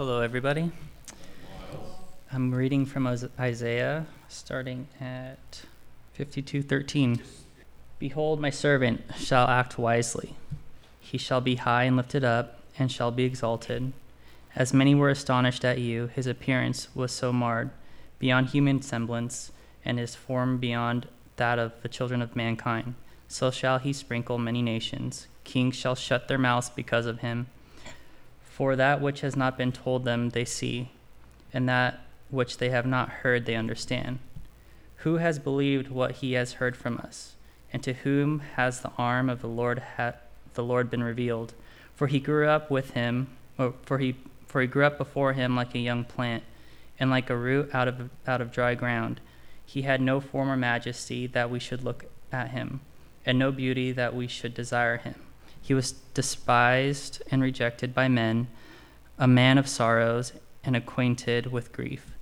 Hello, everybody. I'm reading from Isaiah, starting at 52:13. Behold, my servant shall act wisely. He shall be high and lifted up, and shall be exalted. As many were astonished at you, his appearance was so marred, beyond human semblance, and his form beyond that of the children of mankind. So shall he sprinkle many nations. Kings shall shut their mouths because of him. For that which has not been told them they see, and that which they have not heard they understand. Who has believed what he has heard from us? And to whom has the arm of the Lord ha- the Lord been revealed? For he grew up with him, for he for he grew up before him like a young plant, and like a root out of out of dry ground. He had no former majesty that we should look at him, and no beauty that we should desire him. He was despised and rejected by men, a man of sorrows and acquainted with grief.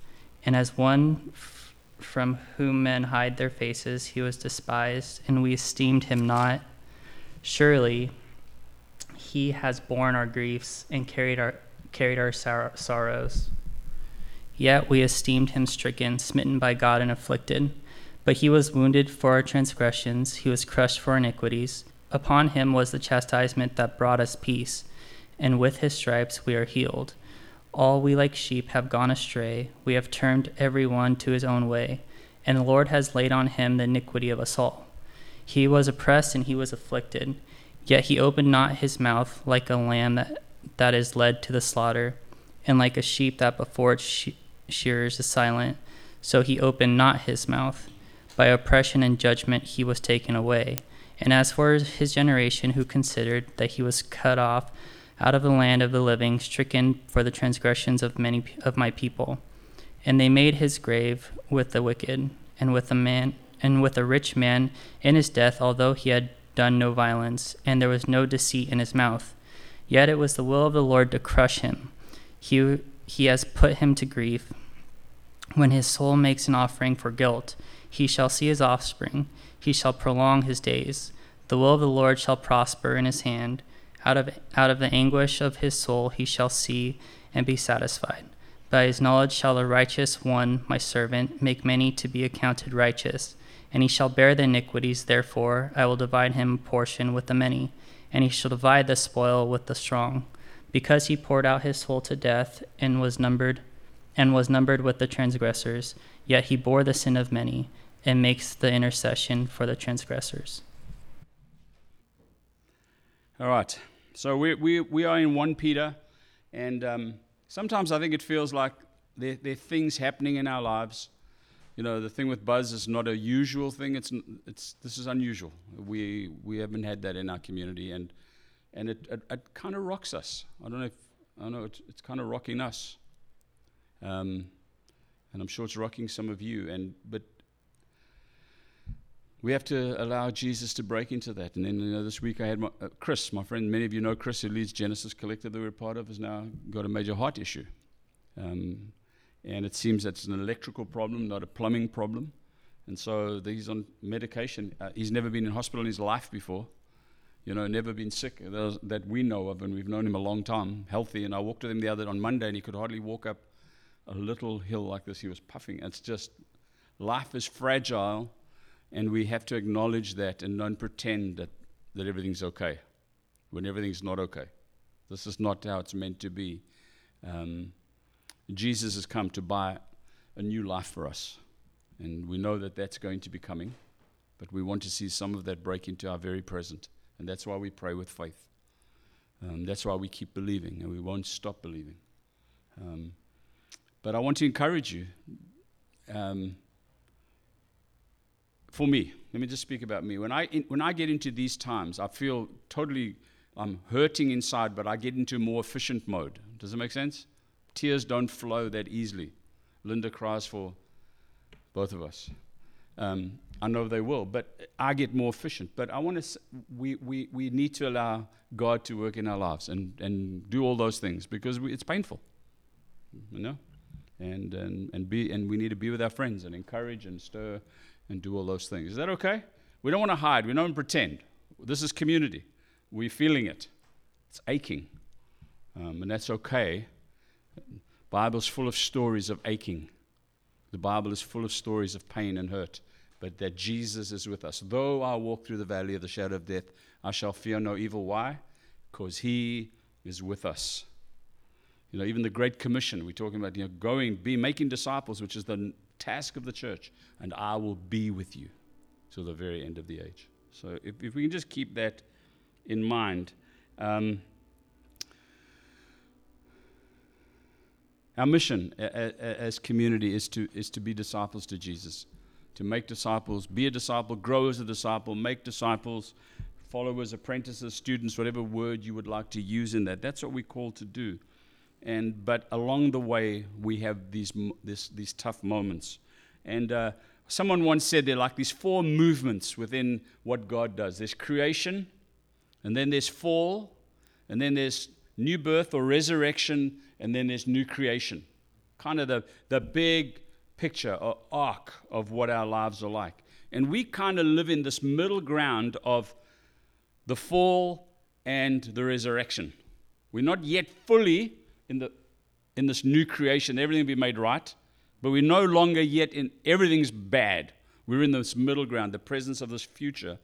And as one f- from whom men hide their faces, he was despised, and we esteemed him not. Surely he has borne our griefs and carried our, carried our sor- sorrows. Yet we esteemed him stricken, smitten by God, and afflicted. But he was wounded for our transgressions, he was crushed for iniquities. Upon him was the chastisement that brought us peace, and with his stripes we are healed. All we like sheep have gone astray, we have turned every one to his own way, and the Lord has laid on him the iniquity of us all. He was oppressed and he was afflicted, yet he opened not his mouth like a lamb that, that is led to the slaughter, and like a sheep that before its she- shearers is silent, so he opened not his mouth. By oppression and judgment he was taken away. And as for his generation, who considered that he was cut off out of the land of the living, stricken for the transgressions of many of my people, and they made his grave with the wicked, and with a man, and with a rich man in his death, although he had done no violence, and there was no deceit in his mouth. Yet it was the will of the Lord to crush him. He he has put him to grief. When his soul makes an offering for guilt, he shall see his offspring he shall prolong his days. The will of the Lord shall prosper in his hand. Out of, out of the anguish of his soul he shall see and be satisfied. By his knowledge shall the righteous one, my servant, make many to be accounted righteous. And he shall bear the iniquities, therefore I will divide him a portion with the many, and he shall divide the spoil with the strong. Because he poured out his soul to death and was numbered and was numbered with the transgressors, yet he bore the sin of many and makes the intercession for the transgressors. All right. So we, we, we are in 1 Peter, and um, sometimes I think it feels like there, there are things happening in our lives. You know, the thing with Buzz is not a usual thing. It's, it's, this is unusual. We, we haven't had that in our community, and, and it, it, it kind of rocks us. I don't know if, I don't know, it's, it's kind of rocking us. Um, and I'm sure it's rocking some of you. And, but we have to allow Jesus to break into that. And then you know, this week I had my, uh, Chris, my friend, many of you know Chris, who leads Genesis Collective that we're part of, has now got a major heart issue. Um, and it seems that's an electrical problem, not a plumbing problem. And so he's on medication. Uh, he's never been in hospital in his life before. You know, never been sick that we know of, and we've known him a long time, healthy. And I walked with him the other on Monday, and he could hardly walk up a little hill like this. He was puffing. It's just life is fragile and we have to acknowledge that and don't pretend that, that everything's okay when everything's not okay. This is not how it's meant to be. Um, Jesus has come to buy a new life for us. And we know that that's going to be coming. But we want to see some of that break into our very present. And that's why we pray with faith. Um, that's why we keep believing and we won't stop believing. Um, but I want to encourage you. Um, for me, let me just speak about me. When I, in, when I get into these times, I feel totally, I'm hurting inside, but I get into a more efficient mode. Does it make sense? Tears don't flow that easily. Linda cries for both of us. Um, I know they will, but I get more efficient. But I want to, we, we, we need to allow God to work in our lives and, and do all those things because we, it's painful, you know? And, and, and, be, and we need to be with our friends and encourage and stir and do all those things. Is that okay? We don't want to hide. We don't want to pretend. This is community. We're feeling it. It's aching. Um, and that's okay. Bible's full of stories of aching. The Bible is full of stories of pain and hurt, but that Jesus is with us. Though I walk through the valley of the shadow of death, I shall fear no evil. Why? Because he is with us. You know, even the Great Commission, we're talking about, you know, going, be making disciples, which is the task of the church, and I will be with you till the very end of the age. So if, if we can just keep that in mind. Um, our mission as community is to, is to be disciples to Jesus, to make disciples, be a disciple, grow as a disciple, make disciples, followers, apprentices, students, whatever word you would like to use in that. That's what we're called to do. And, but along the way, we have these, this, these tough moments. And uh, someone once said there are like these four movements within what God does there's creation, and then there's fall, and then there's new birth or resurrection, and then there's new creation. Kind of the, the big picture or arc of what our lives are like. And we kind of live in this middle ground of the fall and the resurrection. We're not yet fully in, the, in this new creation, everything will be made right, but we're no longer yet in everything's bad. We're in this middle ground, the presence of this future.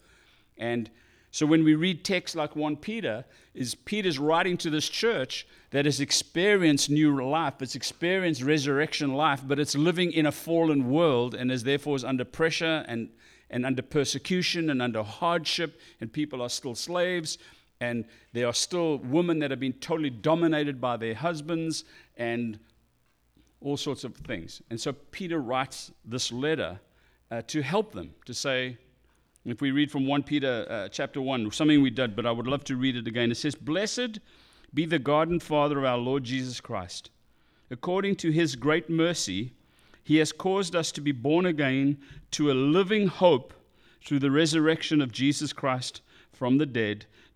And so when we read texts like 1 Peter, is Peter's writing to this church that has experienced new life, it's experienced resurrection life, but it's living in a fallen world and is therefore is under pressure and, and under persecution and under hardship, and people are still slaves and there are still women that have been totally dominated by their husbands and all sorts of things. And so Peter writes this letter uh, to help them, to say, if we read from 1 Peter uh, chapter 1, something we did, but I would love to read it again. It says, Blessed be the God and Father of our Lord Jesus Christ. According to his great mercy, he has caused us to be born again to a living hope through the resurrection of Jesus Christ from the dead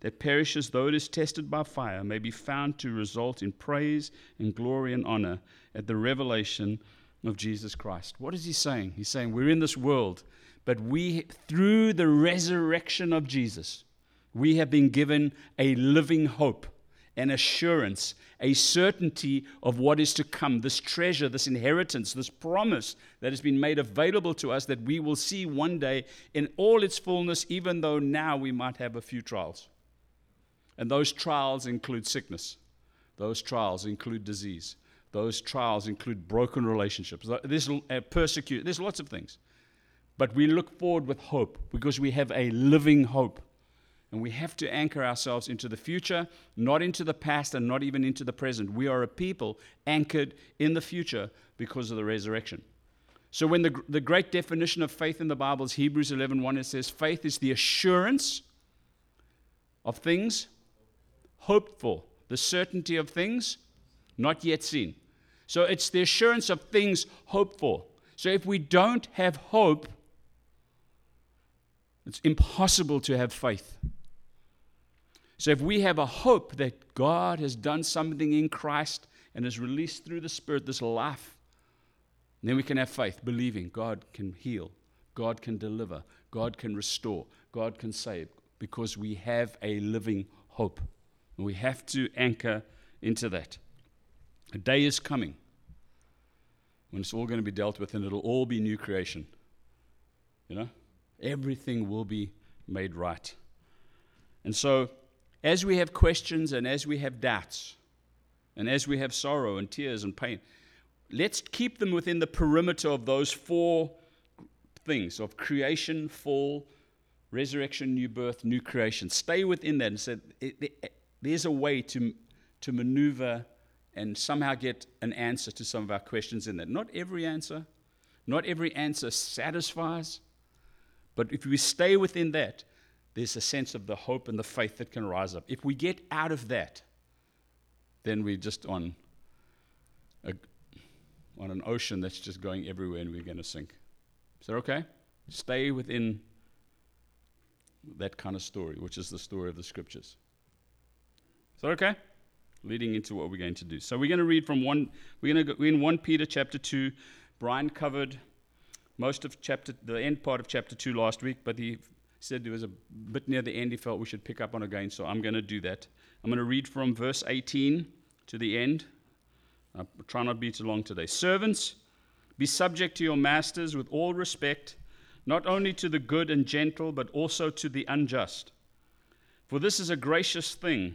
that perishes though it is tested by fire may be found to result in praise and glory and honor at the revelation of Jesus Christ. What is he saying? He's saying we're in this world, but we, through the resurrection of Jesus, we have been given a living hope, an assurance, a certainty of what is to come, this treasure, this inheritance, this promise that has been made available to us that we will see one day in all its fullness, even though now we might have a few trials. And those trials include sickness, those trials include disease, those trials include broken relationships, there's uh, persecution, there's lots of things. But we look forward with hope because we have a living hope. And we have to anchor ourselves into the future, not into the past and not even into the present. We are a people anchored in the future because of the resurrection. So when the, the great definition of faith in the Bible is Hebrews 11:1, it says faith is the assurance of things hoped for, the certainty of things not yet seen. So it's the assurance of things hoped for. So if we don't have hope, it's impossible to have faith. So if we have a hope that God has done something in Christ and has released through the Spirit this life, then we can have faith, believing God can heal, God can deliver, God can restore, God can save, because we have a living hope. We have to anchor into that. A day is coming when it's all going to be dealt with and it'll all be new creation. You know? Everything will be made right. And so, as we have questions and as we have doubts, and as we have sorrow and tears and pain, let's keep them within the perimeter of those four things of creation, fall, resurrection, new birth, new creation. Stay within that and say, there's a way to, to maneuver and somehow get an answer to some of our questions in that. Not every answer, not every answer satisfies, but if we stay within that, there's a sense of the hope and the faith that can rise up. If we get out of that, then we're just on, a, on an ocean that's just going everywhere and we're going to sink. Is that okay? Stay within that kind of story, which is the story of the scriptures. Okay? Leading into what we're going to do. So we're going to read from one. We're going to go in one Peter chapter two. Brian covered most of chapter, the end part of chapter two last week, but he said there was a bit near the end he felt we should pick up on again. So I'm going to do that. I'm going to read from verse 18 to the end. I'll try not to be too long today. Servants, be subject to your masters with all respect not only to the good and gentle, but also to the unjust. For this is a gracious thing.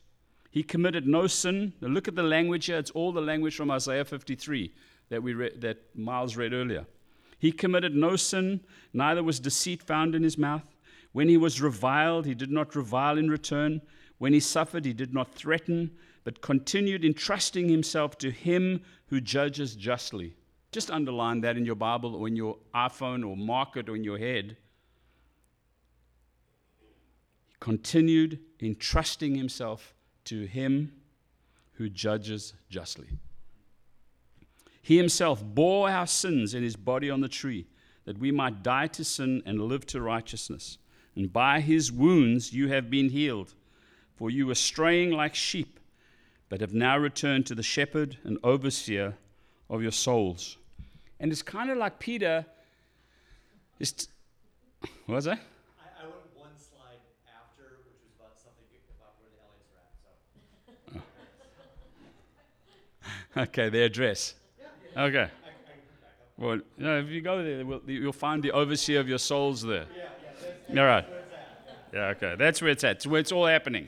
He committed no sin. Now look at the language here. It's all the language from Isaiah 53 that, we that Miles read earlier. He committed no sin, neither was deceit found in his mouth. When he was reviled, he did not revile in return. When he suffered, he did not threaten, but continued entrusting himself to him who judges justly. Just underline that in your Bible or in your iPhone or mark it in your head. He continued entrusting himself to him who judges justly. He himself bore our sins in his body on the tree, that we might die to sin and live to righteousness. And by his wounds you have been healed. For you were straying like sheep, but have now returned to the shepherd and overseer of your souls. And it's kind of like Peter is. T- what was that? I, I, went one slide after, which was about something about where the Elliots are at. So. okay, their address. Okay. well, you know, if you go there, you'll find the overseer of your souls there. Yeah, yeah. All right. Yeah. okay. That's where it's at. It's where it's all happening.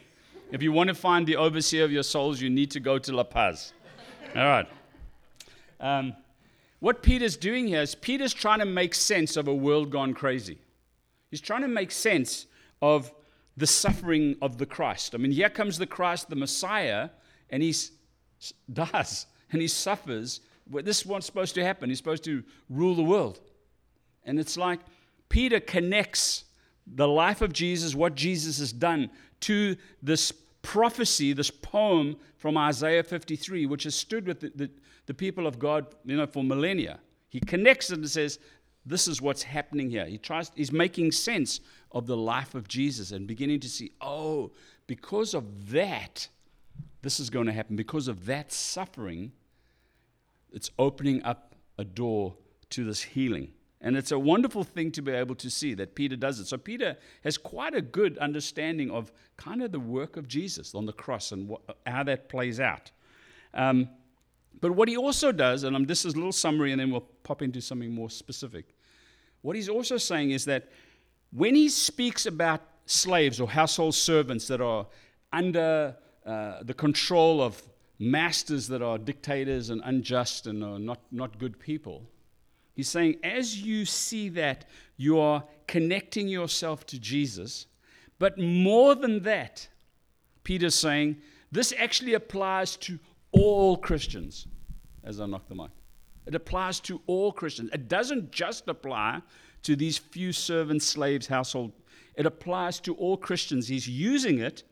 If you want to find the overseer of your souls, you need to go to La Paz. All right. Um, what Peter's doing here is Peter's trying to make sense of a world gone crazy. He's trying to make sense of the suffering of the Christ. I mean, here comes the Christ, the Messiah, and he does, and he suffers. This is what's supposed to happen. He's supposed to rule the world. And it's like Peter connects the life of Jesus, what Jesus has done, to this prophecy, this poem from Isaiah 53, which has stood with the, the, the people of God, you know, for millennia. He connects it and says, this is what's happening here. He tries, he's making sense of the life of Jesus and beginning to see, oh, because of that, this is going to happen. Because of that suffering, it's opening up a door to this healing. And it's a wonderful thing to be able to see that Peter does it. So Peter has quite a good understanding of kind of the work of Jesus on the cross and what, how that plays out. Um, but what he also does, and this is a little summary and then we'll pop into something more specific. What he's also saying is that when he speaks about slaves or household servants that are under uh, the control of masters that are dictators and unjust and are not, not good people, he's saying, as you see that, you are connecting yourself to Jesus. But more than that, Peter's saying, this actually applies to all Christians as I knock the mic. It applies to all Christians. It doesn't just apply to these few servants, slaves, household. It applies to all Christians. He's using it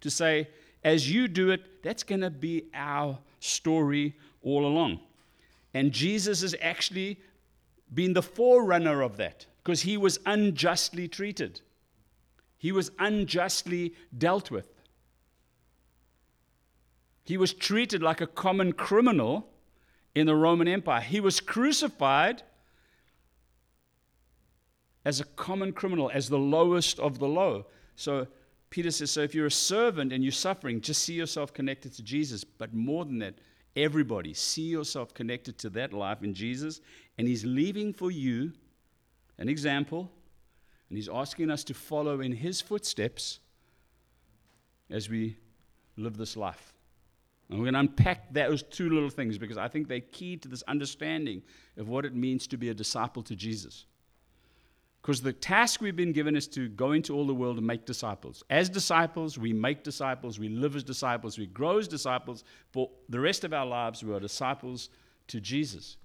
to say, as you do it, that's going to be our story all along. And Jesus has actually been the forerunner of that because he was unjustly treated, he was unjustly dealt with. He was treated like a common criminal in the Roman Empire. He was crucified as a common criminal, as the lowest of the low. So Peter says, so if you're a servant and you're suffering, just see yourself connected to Jesus. But more than that, everybody, see yourself connected to that life in Jesus. And he's leaving for you an example, and he's asking us to follow in his footsteps as we live this life. And we're going to unpack those two little things because I think they're key to this understanding of what it means to be a disciple to Jesus. Because the task we've been given is to go into all the world and make disciples. As disciples, we make disciples, we live as disciples, we grow as disciples. For the rest of our lives, we are disciples to Jesus.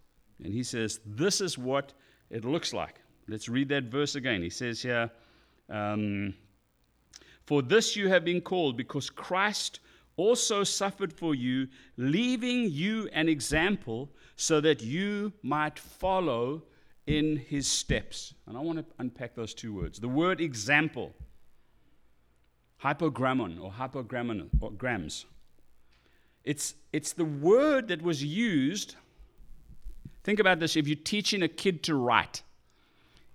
And he says, This is what it looks like. Let's read that verse again. He says here, um, For this you have been called, because Christ also suffered for you, leaving you an example so that you might follow in his steps. And I want to unpack those two words. The word example, hypogrammon or hypogrammon or grams. It's, it's the word that was used. Think about this if you're teaching a kid to write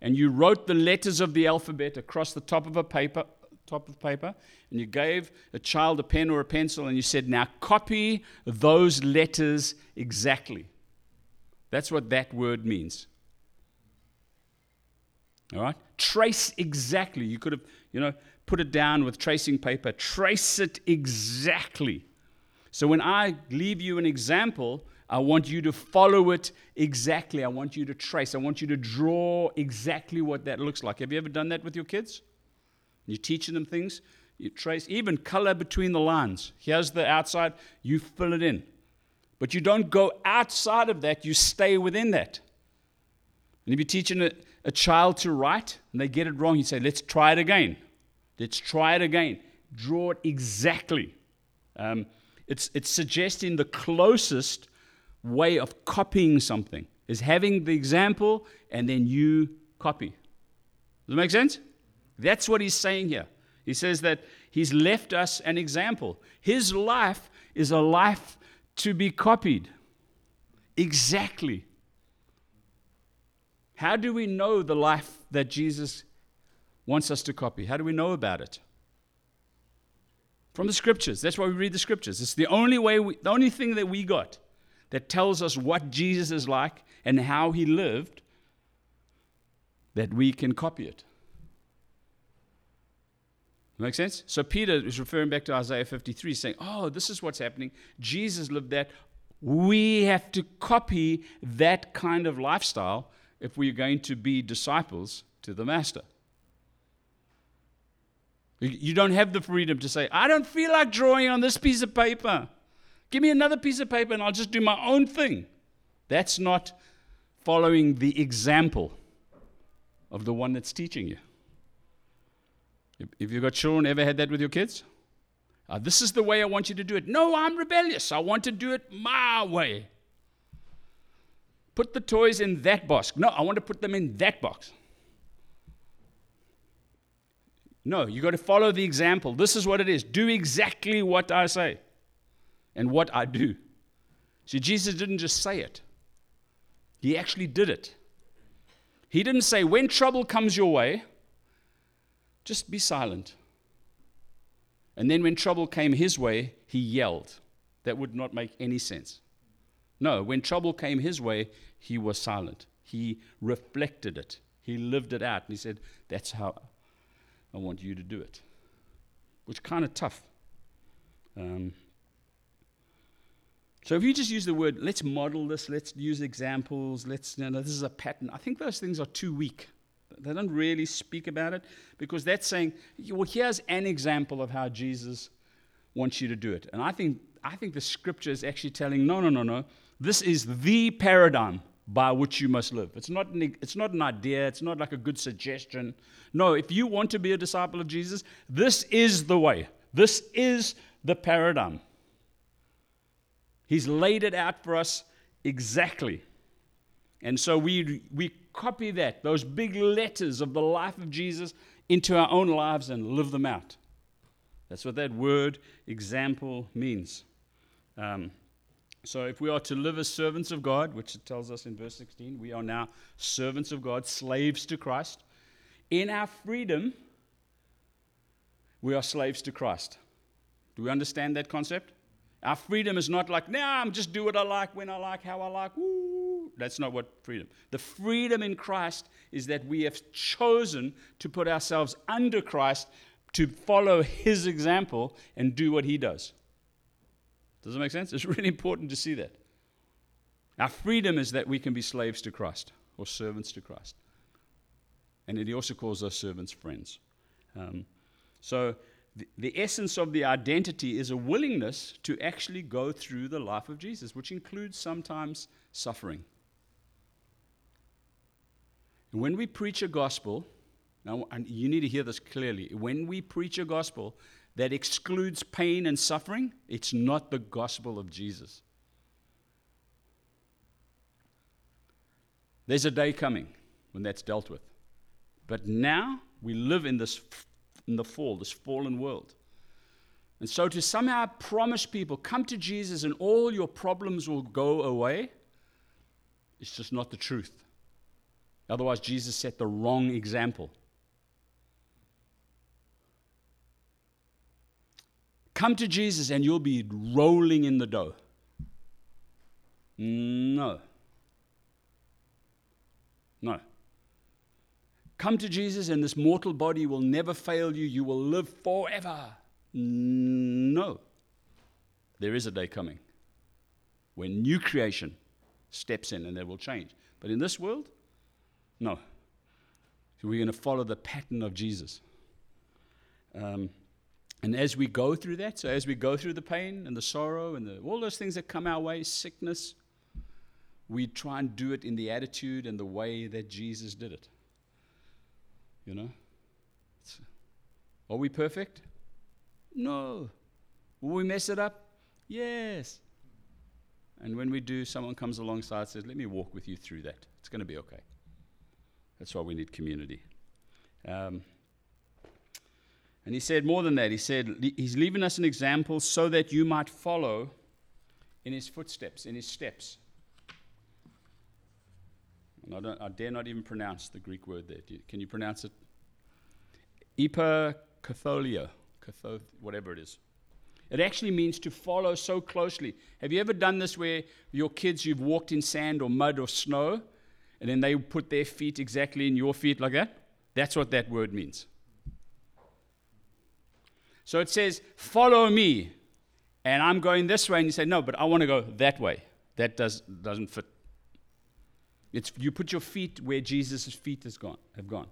and you wrote the letters of the alphabet across the top of a paper, top of paper, and you gave a child a pen or a pencil and you said, Now copy those letters exactly. That's what that word means. All right? Trace exactly. You could have, you know, put it down with tracing paper. Trace it exactly. So when I leave you an example, I want you to follow it exactly. I want you to trace. I want you to draw exactly what that looks like. Have you ever done that with your kids? You're teaching them things. You trace, even color between the lines. Here's the outside, you fill it in. But you don't go outside of that, you stay within that. And if you're teaching a, a child to write and they get it wrong, you say, let's try it again. Let's try it again. Draw it exactly. Um, it's, it's suggesting the closest way of copying something is having the example and then you copy. Does that make sense? That's what he's saying here. He says that he's left us an example. His life is a life to be copied. Exactly. How do we know the life that Jesus wants us to copy? How do we know about it? From the scriptures. That's why we read the scriptures. It's the only way, we, the only thing that we got that tells us what Jesus is like and how he lived that we can copy it. Make sense? So Peter is referring back to Isaiah 53, saying, Oh, this is what's happening. Jesus lived that. We have to copy that kind of lifestyle if we're going to be disciples to the Master. You don't have the freedom to say, I don't feel like drawing on this piece of paper. Give me another piece of paper and I'll just do my own thing. That's not following the example of the one that's teaching you. If you've got children, ever had that with your kids? Uh, this is the way I want you to do it. No, I'm rebellious. I want to do it my way. Put the toys in that box. No, I want to put them in that box. No, you've got to follow the example. This is what it is. Do exactly what I say and what I do. See, Jesus didn't just say it, He actually did it. He didn't say, when trouble comes your way, just be silent. And then when trouble came his way, he yelled. That would not make any sense. No, when trouble came his way, he was silent. He reflected it. He lived it out. And he said, That's how I want you to do it. Which kind of tough. Um, so if you just use the word, let's model this, let's use examples, let's, you know, this is a pattern, I think those things are too weak. They don't really speak about it because that's saying, well, here's an example of how Jesus wants you to do it. And I think, I think the scripture is actually telling, no, no, no, no. This is the paradigm by which you must live. It's not, an, it's not an idea, it's not like a good suggestion. No, if you want to be a disciple of Jesus, this is the way, this is the paradigm. He's laid it out for us exactly. And so we, we copy that, those big letters of the life of Jesus, into our own lives and live them out. That's what that word example means. Um, so, if we are to live as servants of God, which it tells us in verse 16, we are now servants of God, slaves to Christ. In our freedom, we are slaves to Christ. Do we understand that concept? Our freedom is not like, nah, I'm just do what I like, when I like, how I like. Woo. That's not what freedom. The freedom in Christ is that we have chosen to put ourselves under Christ to follow his example and do what he does. Does that make sense? It's really important to see that. Our freedom is that we can be slaves to Christ or servants to Christ. And he also calls us servants friends. Um, so the, the essence of the identity is a willingness to actually go through the life of Jesus, which includes sometimes suffering. And when we preach a gospel, now, and you need to hear this clearly. When we preach a gospel that excludes pain and suffering, it's not the gospel of Jesus. There's a day coming when that's dealt with. But now we live in this in the fall, this fallen world. And so to somehow promise people, come to Jesus and all your problems will go away, it's just not the truth. Otherwise, Jesus set the wrong example. Come to Jesus and you'll be rolling in the dough. No. No. Come to Jesus and this mortal body will never fail you. You will live forever. No. There is a day coming when new creation steps in and that will change. But in this world, no. So we're going to follow the pattern of Jesus. Um, and as we go through that, so as we go through the pain and the sorrow and the, all those things that come our way, sickness, we try and do it in the attitude and the way that Jesus did it. You know? It's, are we perfect? No. Will we mess it up? Yes. And when we do, someone comes alongside and says, Let me walk with you through that. It's going to be okay. That's why we need community. Um, and he said more than that. He said, He's leaving us an example so that you might follow in his footsteps, in his steps. And I, I dare not even pronounce the Greek word there. You, can you pronounce it? Epikatholio, kathoth, whatever it is. It actually means to follow so closely. Have you ever done this where your kids, you've walked in sand or mud or snow, and then they put their feet exactly in your feet like that? That's what that word means. So it says, Follow me. And I'm going this way. And you say, No, but I want to go that way. That does, doesn't fit it's, you put your feet where Jesus' feet has gone, have gone.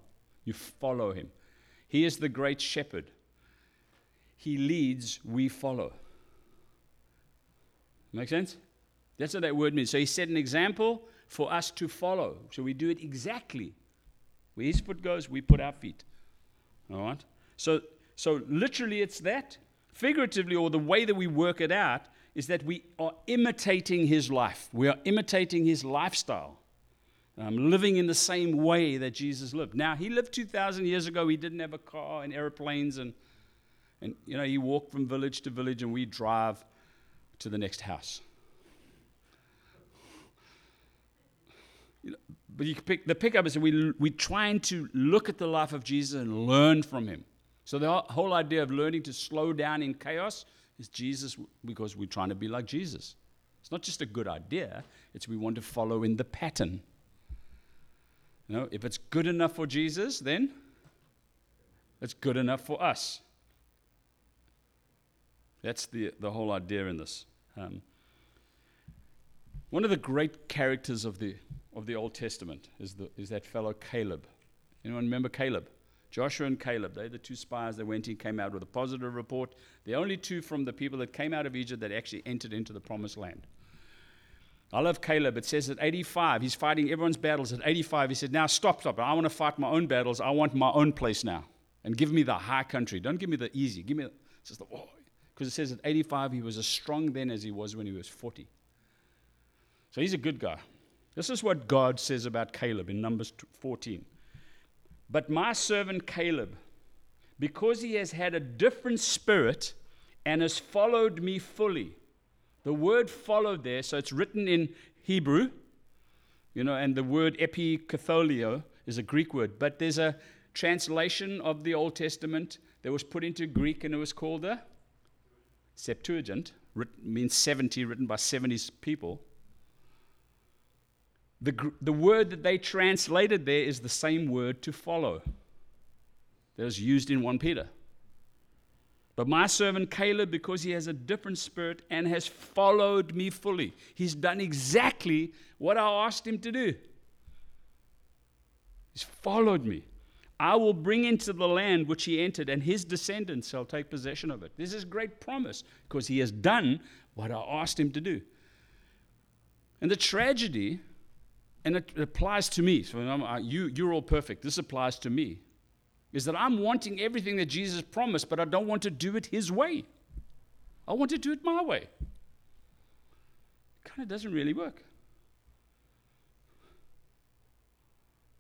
You follow him. He is the great shepherd. He leads, we follow. Make sense? That's what that word means. So he set an example for us to follow. So we do it exactly. Where his foot goes, we put our feet. All right? So, so literally, it's that. Figuratively, or the way that we work it out, is that we are imitating his life. We are imitating his lifestyle um, living in the same way that Jesus lived. Now, he lived 2,000 years ago. He didn't have a car and airplanes, and, and you know, he walked from village to village, and we drive to the next house. But you pick, the pickup is we, we're trying to look at the life of Jesus and learn from him. So the whole idea of learning to slow down in chaos is Jesus because we're trying to be like Jesus. It's not just a good idea, it's we want to follow in the pattern. You know, if it's good enough for Jesus, then it's good enough for us. That's the, the whole idea in this. Um, one of the great characters of the, of the Old Testament is, the, is that fellow Caleb. Anyone remember Caleb? Joshua and Caleb, they're the two spies that went in, came out with a positive report. The only two from the people that came out of Egypt that actually entered into the promised land. I love Caleb. It says at 85, he's fighting everyone's battles. At 85, he said, Now stop, stop. I want to fight my own battles. I want my own place now. And give me the high country. Don't give me the easy. Give me the, just the, oh. Because it says at 85, he was as strong then as he was when he was 40. So he's a good guy. This is what God says about Caleb in Numbers 14. But my servant Caleb, because he has had a different spirit and has followed me fully, the word followed there, so it's written in Hebrew, you know, and the word epikatholio is a Greek word, but there's a translation of the Old Testament that was put into Greek and it was called the Septuagint, written, means 70, written by 70 people. The, the word that they translated there is the same word to follow that was used in 1 Peter. But my servant Caleb, because he has a different spirit and has followed me fully, he's done exactly what I asked him to do. He's followed me. I will bring into the land which he entered, and his descendants shall take possession of it. This is great promise because he has done what I asked him to do. And the tragedy, and it applies to me, so you, you're all perfect, this applies to me, is that I'm wanting everything that Jesus promised, but I don't want to do it his way. I want to do it my way. It kind of doesn't really work.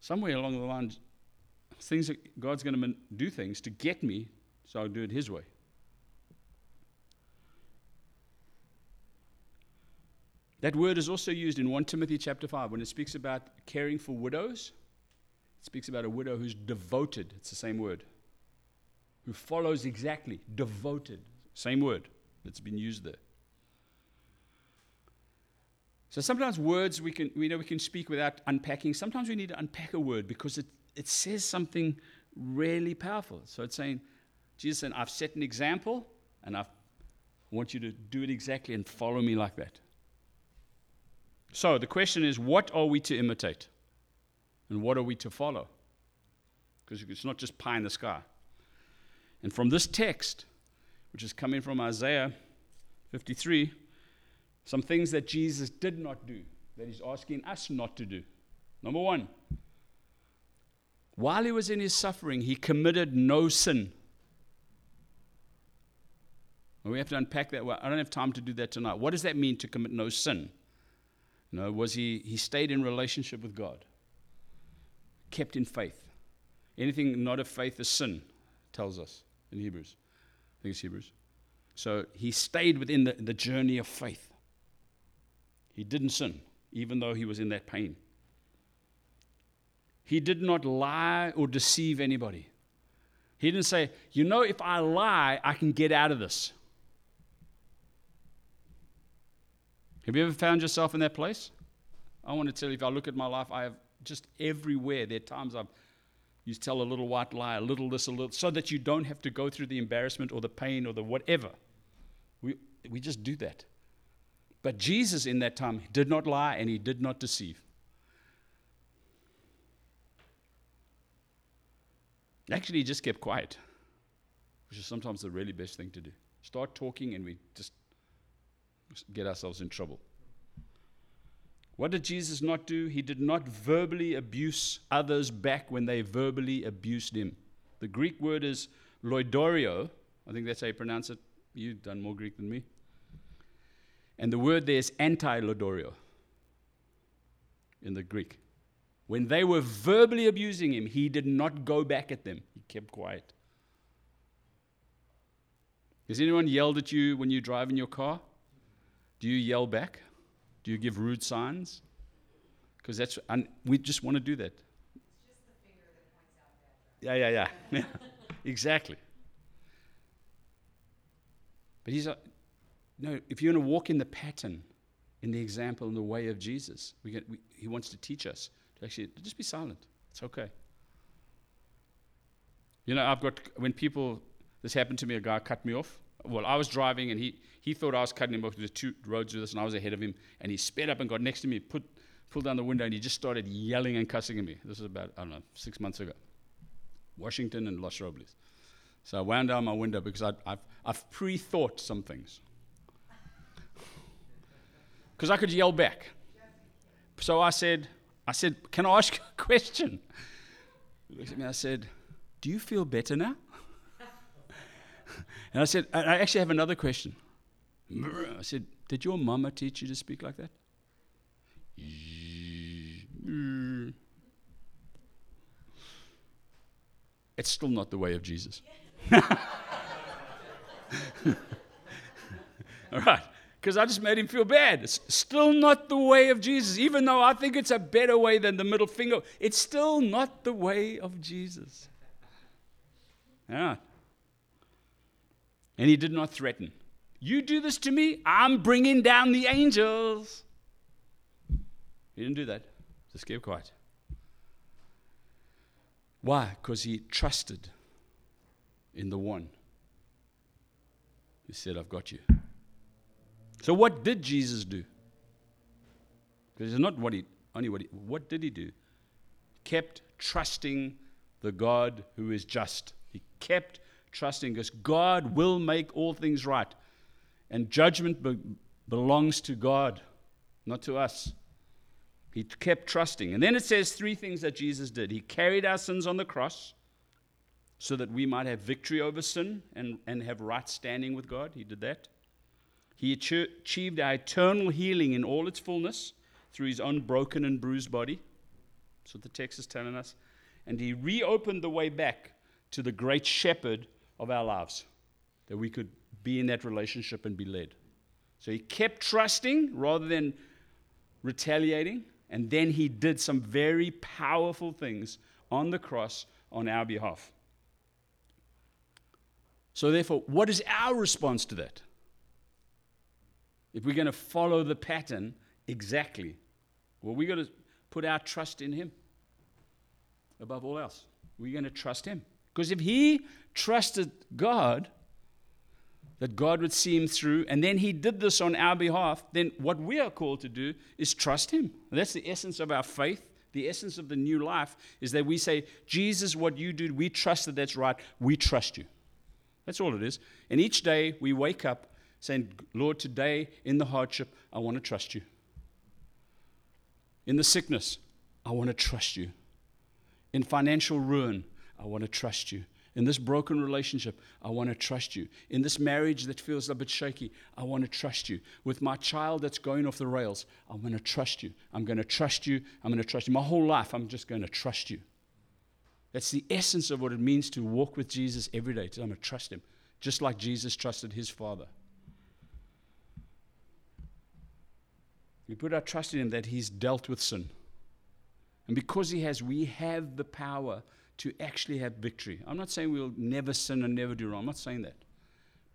Somewhere along the line, things that God's going to do things to get me, so I'll do it His way. That word is also used in 1 Timothy chapter 5 when it speaks about caring for widows. It speaks about a widow who's devoted. It's the same word. Who follows exactly, devoted. Same word that's been used there. So sometimes words we can we know we can speak without unpacking. Sometimes we need to unpack a word because it, it says something really powerful. So it's saying, Jesus said, I've set an example and i want you to do it exactly and follow me like that. So the question is, what are we to imitate? And what are we to follow? Because it's not just pie in the sky. And from this text, which is coming from Isaiah 53, some things that Jesus did not do, that he's asking us not to do. Number one, while he was in his suffering, he committed no sin. And we have to unpack that. Well, I don't have time to do that tonight. What does that mean to commit no sin? No, was he he stayed in relationship with God, kept in faith. Anything not of faith is sin, tells us in Hebrews. I think it's Hebrews. So he stayed within the, the journey of faith. He didn't sin, even though he was in that pain. He did not lie or deceive anybody. He didn't say, You know, if I lie, I can get out of this. Have you ever found yourself in that place? I want to tell you, if I look at my life, I have just everywhere, there are times I've you tell a little white lie, a little this, a little, so that you don't have to go through the embarrassment or the pain or the whatever. We, we just do that. But Jesus in that time did not lie and he did not deceive. Actually, he just kept quiet, which is sometimes the really best thing to do. Start talking and we just get ourselves in trouble. What did Jesus not do? He did not verbally abuse others back when they verbally abused him. The Greek word is loidorio. I think that's how you pronounce it. You've done more Greek than me. And the word there is anti-lodorio in the Greek. When they were verbally abusing him, he did not go back at them. He kept quiet. Has anyone yelled at you when you drive in your car? Do you yell back? Do you give rude signs? Because that's, and we just want to do that. It's just the finger that yeah, yeah, yeah. yeah. exactly. But he's, like, no, if you're going to walk in the pattern, in the example, in the way of Jesus, we get, we, he wants to teach us to actually just be silent. It's okay. You know, I've got, when people, this happened to me, a guy cut me off. Well, I was driving and he, he thought I was cutting him off. Because there's two roads with us and I was ahead of him. And he sped up and got next to me, put, pulled down the window, and he just started yelling and cussing at me. This is about, I don't know, six months ago. Washington and Los Robles. So I wound down my window because i I've, I've pre thought some things because I could yell back. So I said, I said, can I ask you a question? He looked at me, I said, do you feel better now? and I said, I actually have another question. I said, did your mama teach you to speak like that? It's still not the way of Jesus. All right because I just made him feel bad. It's still not the way of Jesus. Even though I think it's a better way than the middle finger, it's still not the way of Jesus. Yeah. And he did not threaten. You do this to me, I'm bringing down the angels. He didn't do that. Just keep quiet. Why? Because he trusted in the one who said, I've got you. So, what did Jesus do? Because it's not what he, only what he, what did he do? Kept trusting the God who is just. He kept trusting because God will make all things right. And judgment be- belongs to God, not to us. He kept trusting. And then it says three things that Jesus did. He carried our sins on the cross so that we might have victory over sin and, and have right standing with God. He did that. He achieved our eternal healing in all its fullness through his unbroken and bruised body. That's what the text is telling us. And he reopened the way back to the great shepherd of our lives, that we could be in that relationship and be led. So he kept trusting rather than retaliating. And then he did some very powerful things on the cross on our behalf. So, therefore, what is our response to that? If we're going to follow the pattern exactly, well, we've got to put our trust in Him above all else. We're going to trust Him. Because if He trusted God, that God would see him through, and then he did this on our behalf, then what we are called to do is trust him. That's the essence of our faith. The essence of the new life is that we say, Jesus, what you did, we trust that that's right. We trust you. That's all it is. And each day we wake up saying, Lord, today in the hardship, I want to trust you. In the sickness, I want to trust you. In financial ruin, I want to trust you. In this broken relationship, I want to trust you. In this marriage that feels a bit shaky, I want to trust you. With my child that's going off the rails, I'm going to trust you. I'm going to trust you. I'm going to trust you. My whole life, I'm just going to trust you. That's the essence of what it means to walk with Jesus every day. I'm going to trust him, just like Jesus trusted his Father. We put our trust in him that he's dealt with sin. And because he has, we have the power to actually have victory. I'm not saying we'll never sin and never do wrong. I'm not saying that.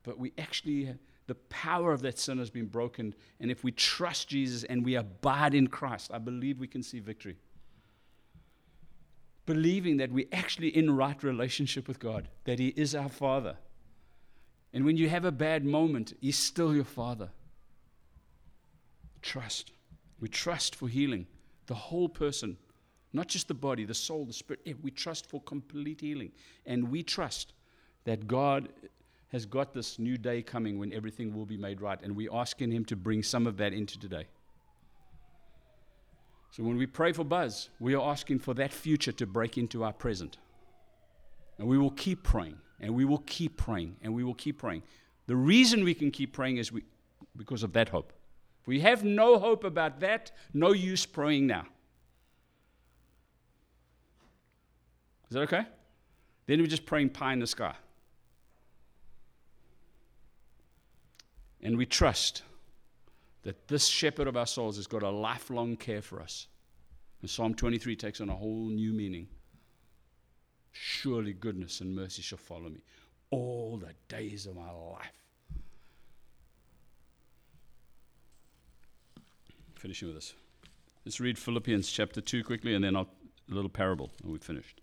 But we actually, the power of that sin has been broken. And if we trust Jesus and we abide in Christ, I believe we can see victory. Believing that we're actually in right relationship with God, that He is our Father. And when you have a bad moment, He's still your Father. Trust. We trust for healing. The whole person not just the body, the soul, the spirit. Eh, we trust for complete healing. And we trust that God has got this new day coming when everything will be made right. And we're asking Him to bring some of that into today. So when we pray for Buzz, we are asking for that future to break into our present. And we will keep praying, and we will keep praying, and we will keep praying. The reason we can keep praying is we, because of that hope. If we have no hope about that, no use praying now. Is that okay? Then we're just praying pie in the sky. And we trust that this shepherd of our souls has got a lifelong care for us. And Psalm 23 takes on a whole new meaning. Surely goodness and mercy shall follow me all the days of my life. Finishing with this. Let's read Philippians chapter 2 quickly and then I'll, a little parable and we've finished.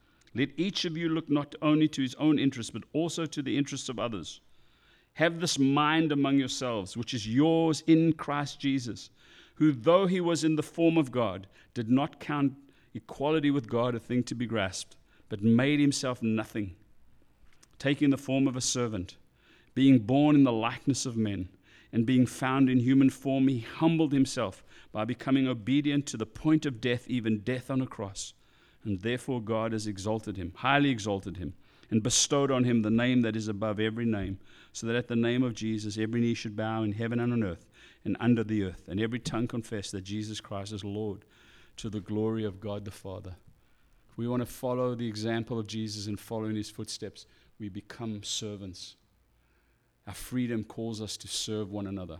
Let each of you look not only to his own interests, but also to the interests of others. Have this mind among yourselves, which is yours in Christ Jesus, who, though he was in the form of God, did not count equality with God a thing to be grasped, but made himself nothing, taking the form of a servant, being born in the likeness of men, and being found in human form, he humbled himself by becoming obedient to the point of death, even death on a cross. And therefore God has exalted him, highly exalted him, and bestowed on him the name that is above every name, so that at the name of Jesus every knee should bow in heaven and on earth and under the earth, and every tongue confess that Jesus Christ is Lord, to the glory of God the Father. If we want to follow the example of Jesus and follow in his footsteps, we become servants. Our freedom calls us to serve one another.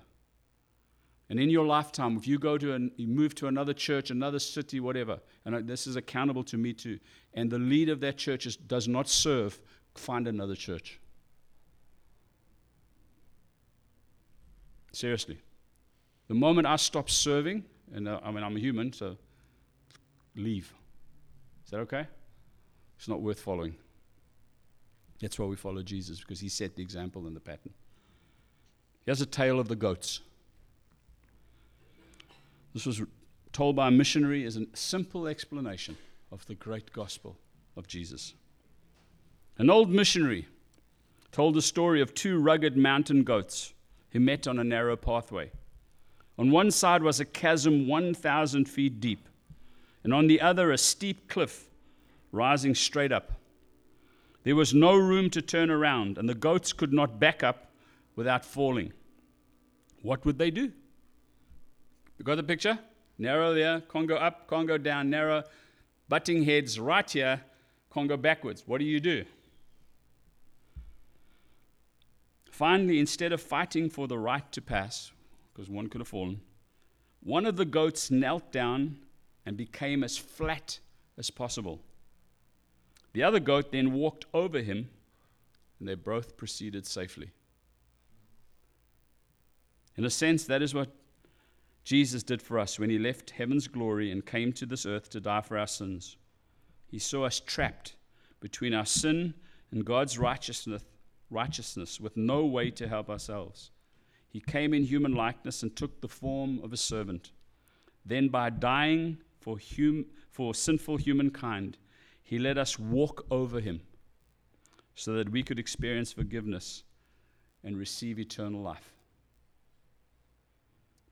And in your lifetime, if you go to an, you move to another church, another city, whatever, and this is accountable to me too, and the lead of that church is, does not serve, find another church. Seriously. The moment I stop serving, and uh, I mean, I'm a human, so leave. Is that okay? It's not worth following. That's why we follow Jesus, because he set the example and the pattern. Here's a tale of the goats. This was told by a missionary as a simple explanation of the great gospel of Jesus. An old missionary told the story of two rugged mountain goats who met on a narrow pathway. On one side was a chasm 1,000 feet deep, and on the other, a steep cliff rising straight up. There was no room to turn around, and the goats could not back up without falling. What would they do? You got the picture? Narrow there, can't up, can't down, narrow, butting heads right here, can't backwards. What do you do? Finally, instead of fighting for the right to pass, because one could have fallen, one of the goats knelt down and became as flat as possible. The other goat then walked over him, and they both proceeded safely. In a sense, that is what Jesus did for us when he left heaven's glory and came to this earth to die for our sins. He saw us trapped between our sin and God's righteousness, righteousness with no way to help ourselves. He came in human likeness and took the form of a servant. Then, by dying for, hum, for sinful humankind, he let us walk over him so that we could experience forgiveness and receive eternal life.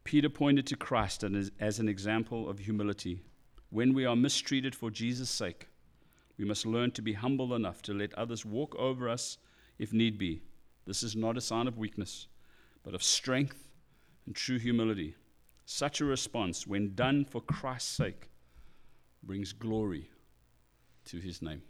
Peter pointed to Christ as, an example of humility. When we are mistreated for Jesus' sake, we must learn to be humble enough to let others walk over us if need be. This is not a sign of weakness, but of strength and true humility. Such a response, when done for Christ's sake, brings glory to his name.